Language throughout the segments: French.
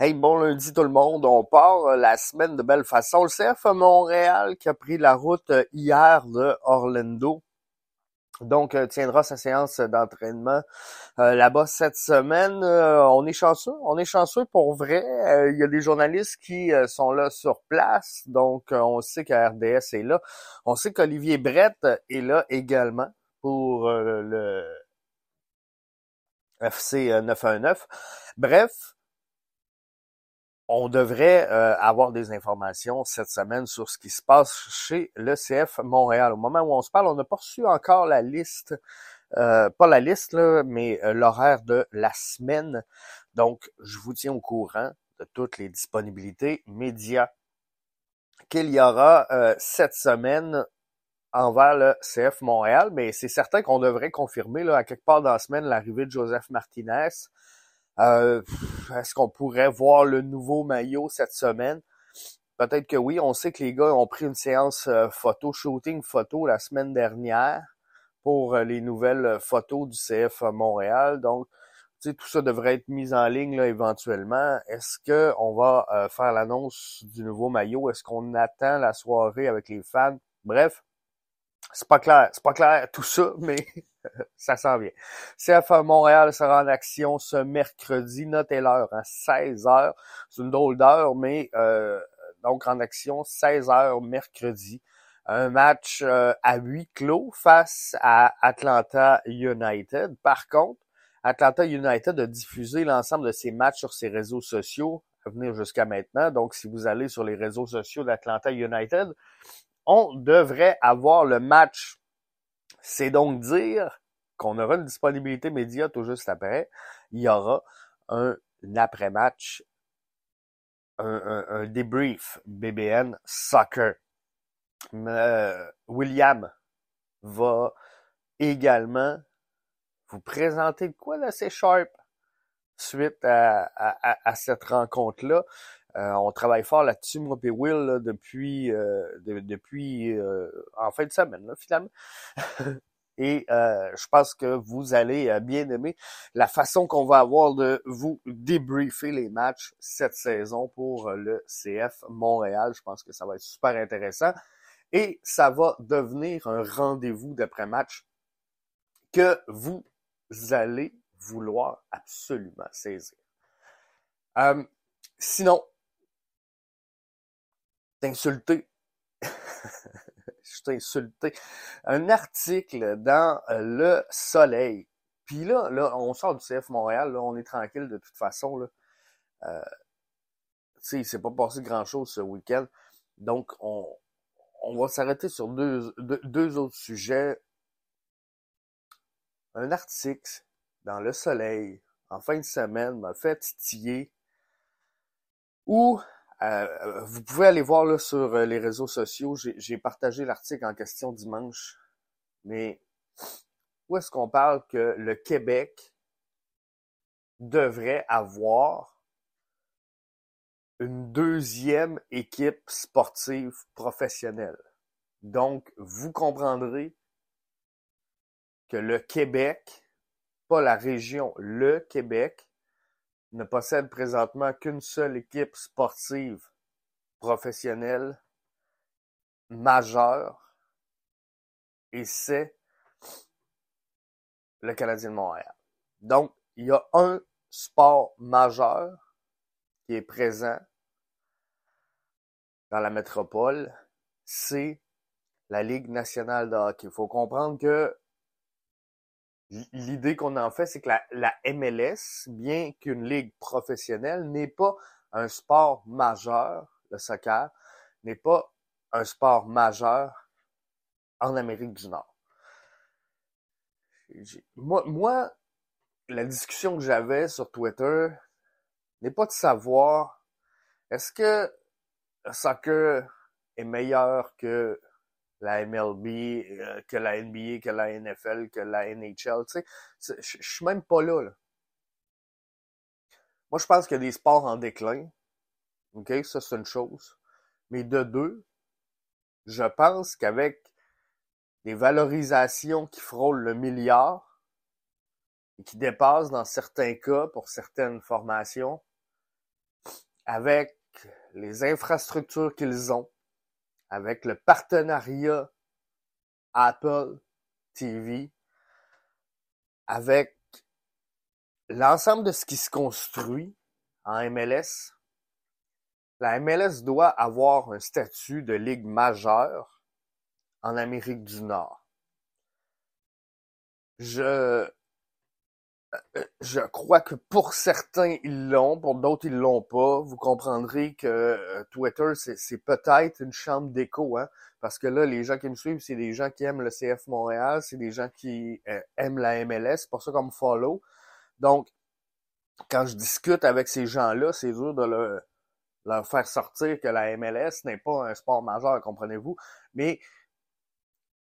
Hey, bon lundi tout le monde, on part euh, la semaine de belle façon. Le CF Montréal qui a pris la route euh, hier de Orlando. Donc, euh, tiendra sa séance d'entraînement là-bas cette semaine. on est chanceux, on est chanceux pour vrai. Il y a des journalistes qui sont là sur place. Donc, on sait que RDS est là. On sait qu'Olivier Brett est là également pour le FC 919. Bref, on devrait euh, avoir des informations cette semaine sur ce qui se passe chez le CF Montréal. Au moment où on se parle, on n'a pas reçu encore la liste, euh, pas la liste, mais euh, l'horaire de la semaine. Donc, je vous tiens au courant de toutes les disponibilités médias qu'il y aura cette semaine envers le CF Montréal, mais c'est certain qu'on devrait confirmer là, à quelque part dans la semaine l'arrivée de Joseph Martinez, euh, est-ce qu'on pourrait voir le nouveau maillot cette semaine? Peut-être que oui. On sait que les gars ont pris une séance euh, photo, shooting photo la semaine dernière pour euh, les nouvelles photos du CF Montréal. Donc, tout ça devrait être mis en ligne éventuellement. Est-ce qu'on va faire l'annonce du nouveau maillot? Est-ce qu'on attend la soirée avec les fans? Bref, c'est pas clair. C'est pas clair tout ça, mais ça s'en vient. CF Montréal sera en action ce mercredi. Notez l'heure, hein, 16 heures. C'est une drôle d'heure, mais euh, donc en action 16 heures mercredi. Un match euh, à huis clos face à Atlanta United. Par contre, Atlanta United a diffusé l'ensemble de ses matchs sur ses réseaux sociaux à venir jusqu'à maintenant. Donc, si vous allez sur les réseaux sociaux d'Atlanta United, on devrait avoir le match. C'est donc dire qu'on aura une disponibilité média tout juste après. Il y aura un après-match, un, débrief BBN Soccer. Euh, William va également vous présenter quoi là, c'est Sharp suite à cette rencontre-là. Euh, on travaille fort là-dessus, moi et Will, depuis, euh, depuis euh, en fin de semaine, finalement. et je pense que vous allez bien aimer la façon qu'on va avoir de vous débriefer les matchs cette saison pour le CF Montréal. Je pense que ça va être super intéressant. Et ça va devenir un rendez-vous d'après-match que vous allez vouloir absolument saisir. sinon, insulté. je suis insulté. Un article dans euh, Le Soleil. Puis là, là, on sort du CF Montréal, là, on est tranquille de toute façon. Là. Euh, tu sais, il s'est pas passé grand-chose ce week-end. Donc, on, on va s'arrêter sur deux, deux, autres sujets. Un article dans Le Soleil en fin de semaine m'a fait titiller où euh, vous pouvez aller voir là, sur euh, les réseaux sociaux. J'ai partagé l'article en question dimanche. Mais où est-ce qu'on parle que le Québec devrait avoir une deuxième équipe sportive professionnelle? Donc, vous comprendrez que le Québec, pas la région, le Québec, ne possède présentement qu'une seule équipe sportive professionnelle majeure et c'est le Canadien de Montréal. Donc, il y a un sport majeur qui est présent dans la métropole, c'est la Ligue nationale de hockey. Il faut comprendre que l'idée qu'on en fait, c'est que la, MLS, bien qu'une ligue professionnelle, n'est pas un sport majeur, le soccer, n'est pas un sport majeur en Amérique du Nord. Moi, moi la discussion que j'avais sur Twitter n'est pas de savoir est-ce que le soccer est meilleur que la MLB, euh, que la NBA, que la NFL, que la NHL. Tu sais, je suis même pas là, Moi, je pense qu'il y a des sports en déclin. OK, ça, c'est une chose. Mais de deux, je pense qu'avec des valorisations qui frôlent le milliard et qui dépassent dans certains cas pour certaines formations, avec les infrastructures qu'ils ont, avec le partenariat Apple TV, avec l'ensemble de ce qui se construit en MLS, la MLS doit avoir un statut de ligue majeure en Amérique du Nord. Je je crois que pour certains, ils l'ont, pour d'autres, ils l'ont pas. Vous comprendrez que euh, Twitter, c'est peut-être une chambre d'écho, hein, parce que là, les gens qui me suivent, c'est des gens qui aiment le CF Montréal, c'est des gens qui euh, aiment la MLS, c'est pour ça qu'on me follow. Donc, quand je discute avec ces gens-là, c'est dur de leur, leur faire sortir que la MLS n'est pas un sport majeur, comprenez-vous? Mais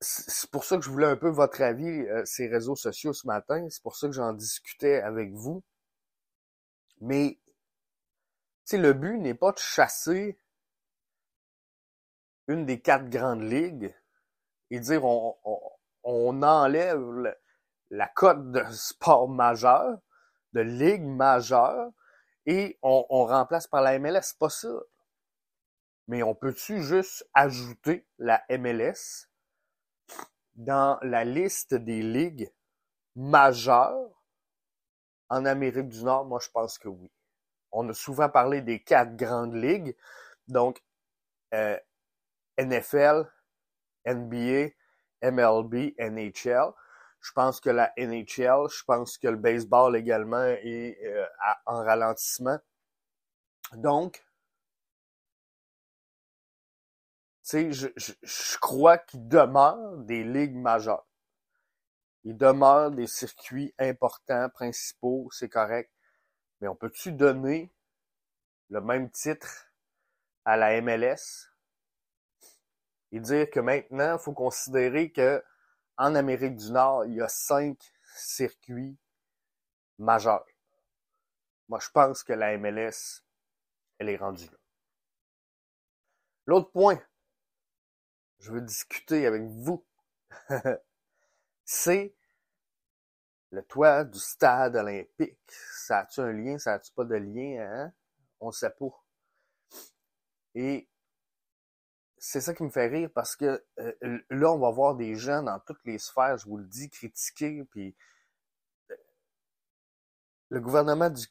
c'est pour ça que je voulais un peu votre avis, euh, ces réseaux sociaux ce matin. C'est pour ça que j'en discutais avec vous. Mais, tu le but n'est pas de chasser une des quatre grandes ligues et dire on, on, enlève la cote de sport majeur, de ligue majeure, et on, on remplace par la MLS. C'est pas ça. Mais on peut-tu juste ajouter la MLS dans la liste des ligues majeures en Amérique du Nord? Moi, je pense que oui. On a souvent parlé des quatre grandes ligues, donc euh, NFL, NBA, MLB, NHL. Je pense que la NHL, je pense que le baseball également est euh, en ralentissement. Donc, je, crois qu'il demeure des ligues majeures. Il demeure des circuits importants, principaux, c'est correct. Mais on peut-tu donner le même titre à la MLS et dire que maintenant, il faut considérer que en Amérique du Nord, il y a cinq circuits majeurs. Moi, je pense que la MLS, elle est rendue là. L'autre point je veux discuter avec vous, c'est le toit du stade olympique. Ça a-tu un lien, ça a-tu pas de lien, hein? On ne sait pas. Et c'est ça qui me fait rire parce que euh, là, on va voir des gens dans toutes les sphères, je vous le dis, critiquer, puis euh, le gouvernement du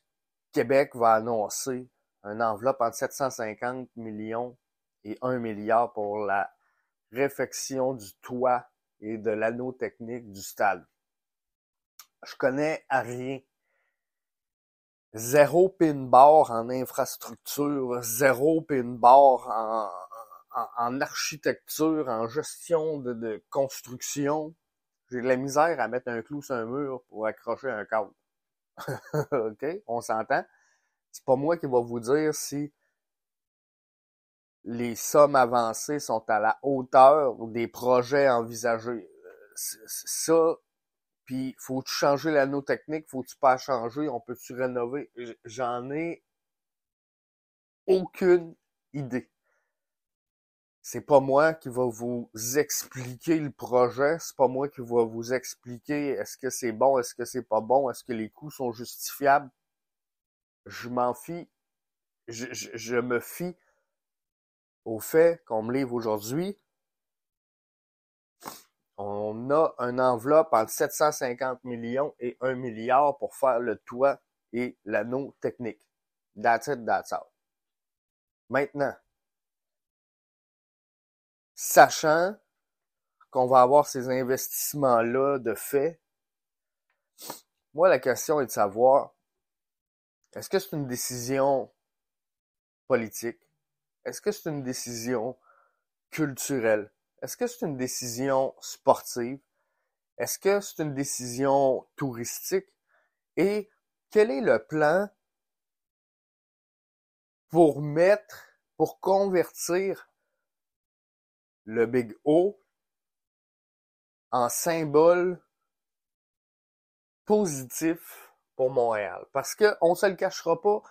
Québec va annoncer une enveloppe entre 750 millions et 1 milliard pour la réfection du toit et de l'anneau technique du stade. Je connais à rien. Zéro pin bar en infrastructure, zéro pin bar en, architecture, en gestion de, de construction. J'ai de la misère à mettre un clou sur un mur pour accrocher un câble. OK? On s'entend? C'est pas moi qui va vous dire si les sommes avancées sont à la hauteur des projets envisagés. Ça, puis faut-tu changer l'anneau technique, faut-tu pas changer, on peut-tu rénover? J'en ai aucune idée. C'est pas moi qui va vous expliquer le projet, c'est pas moi qui va vous expliquer est-ce que c'est bon, est-ce que c'est pas bon, est-ce que les coûts sont justifiables. Je m'en fie, je, je me fie au fait qu'on me livre aujourd'hui, on a une enveloppe entre 750 millions et 1 milliard pour faire le toit et l'anneau technique. That's it, that's. Maintenant, sachant qu'on va avoir ces investissements-là de fait, moi, la question est de savoir, est-ce que c'est une décision politique? Est-ce que c'est une décision culturelle? Est-ce que c'est une décision sportive? Est-ce que c'est une décision touristique? Et quel est le plan pour mettre, pour convertir le Big O en symbole positif pour Montréal? Parce qu'on ne se le cachera pas,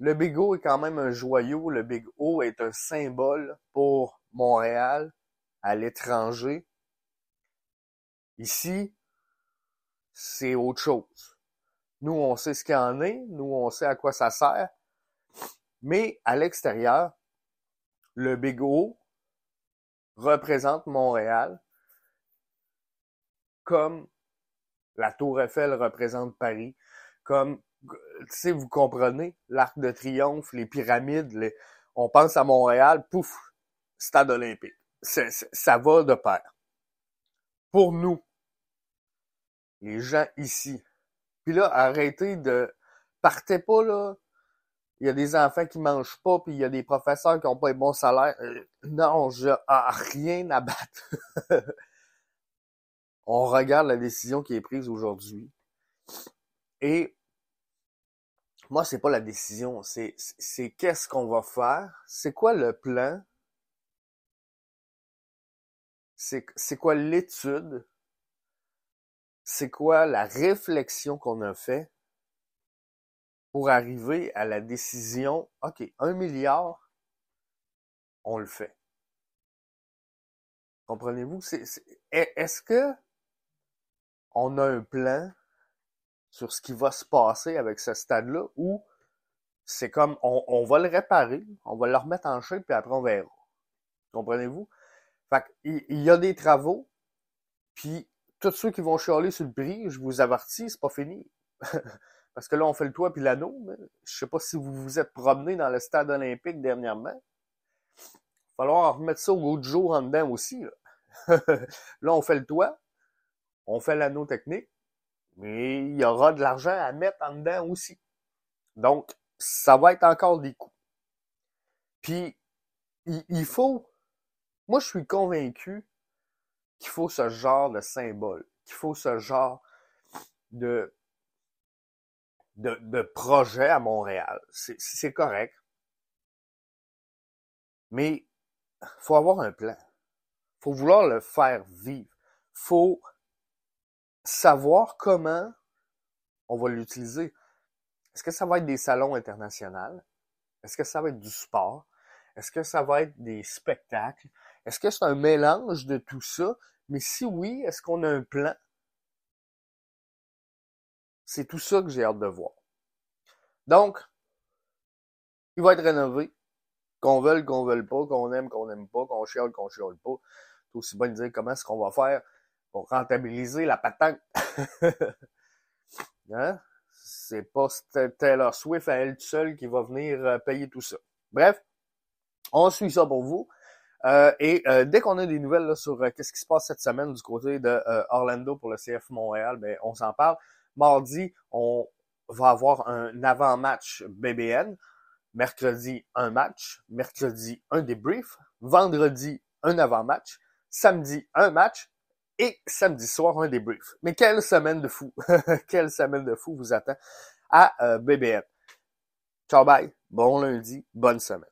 le Big O est quand même un joyau. Le Big O est un symbole pour Montréal à l'étranger. Ici, c'est autre chose. Nous, on sait ce qu'il en est. Nous, on sait à quoi ça sert. Mais à l'extérieur, le Big O représente Montréal comme la Tour Eiffel représente Paris, comme, sais, vous comprenez, l'Arc de Triomphe, les pyramides, les... on pense à Montréal, pouf, stade olympique. ça va de pair. Pour nous, les gens ici. Puis là, arrêtez de... Partez pas, là. Il y a des enfants qui mangent pas, puis il y a des professeurs qui ont pas un bon salaire. Euh, non, je rien à battre. On regarde la décision qui est prise aujourd'hui. Et moi, c'est pas la décision, c'est qu'est-ce qu'on va faire, c'est quoi le plan, c'est c'est quoi l'étude, c'est quoi la réflexion qu'on a fait pour arriver à la décision, OK, un milliard, on le fait. Comprenez-vous? Est-ce que on a un plan sur ce qui va se passer avec ce stade-là ou c'est comme on, va le réparer, on va le remettre en shape, puis après on verra. Comprenez-vous? Fait il, y a des travaux, puis tous ceux qui vont chialer sur le prix, je vous avertis, c'est pas fini. Parce que là, on fait le toit puis l'anneau. Je sais pas si vous vous êtes promené dans le stade olympique dernièrement. Il va falloir remettre ça au goût du jour en dedans aussi. Là, là on fait le toit, on fait l'anneau technique, mais il y aura de l'argent à mettre en dedans aussi. Donc, ça va être encore des coûts. Puis, il, faut, moi je suis convaincu qu'il faut ce genre de symbole, qu'il faut ce genre de, de, de projet à Montréal. C'est correct. Mais faut avoir un plan. faut vouloir le faire vivre. faut savoir comment on va l'utiliser. Est-ce que ça va être des salons internationaux? Est-ce que ça va être du sport? Est-ce que ça va être des spectacles? Est-ce que c'est un mélange de tout ça? Mais si oui, est-ce qu'on a un plan? C'est tout ça que j'ai hâte de voir. Donc, il va être rénové. Qu'on veuille, qu'on veuille pas, qu'on aime, qu'on aime pas, qu'on chiale, qu'on chiale pas. C'est aussi bien de dire comment est-ce qu'on va faire pour rentabiliser la patente. hein? C'est pas Taylor Swift à elle seule qui va venir euh, payer tout ça. Bref, on suit ça pour vous. Euh, et euh, dès qu'on a des nouvelles sur qu'est-ce qui se passe cette semaine du côté de Orlando pour le CF Montréal, ben on s'en parle. Mardi, on va avoir un avant-match BBN. Mercredi, un match. Mercredi, un débrief. Vendredi, un avant-match. Samedi, un match et samedi soir, un débrief. Mais quelle semaine de fou! quelle semaine de fou vous attend à euh, BBN. Ciao, bye. Bon lundi, bonne semaine.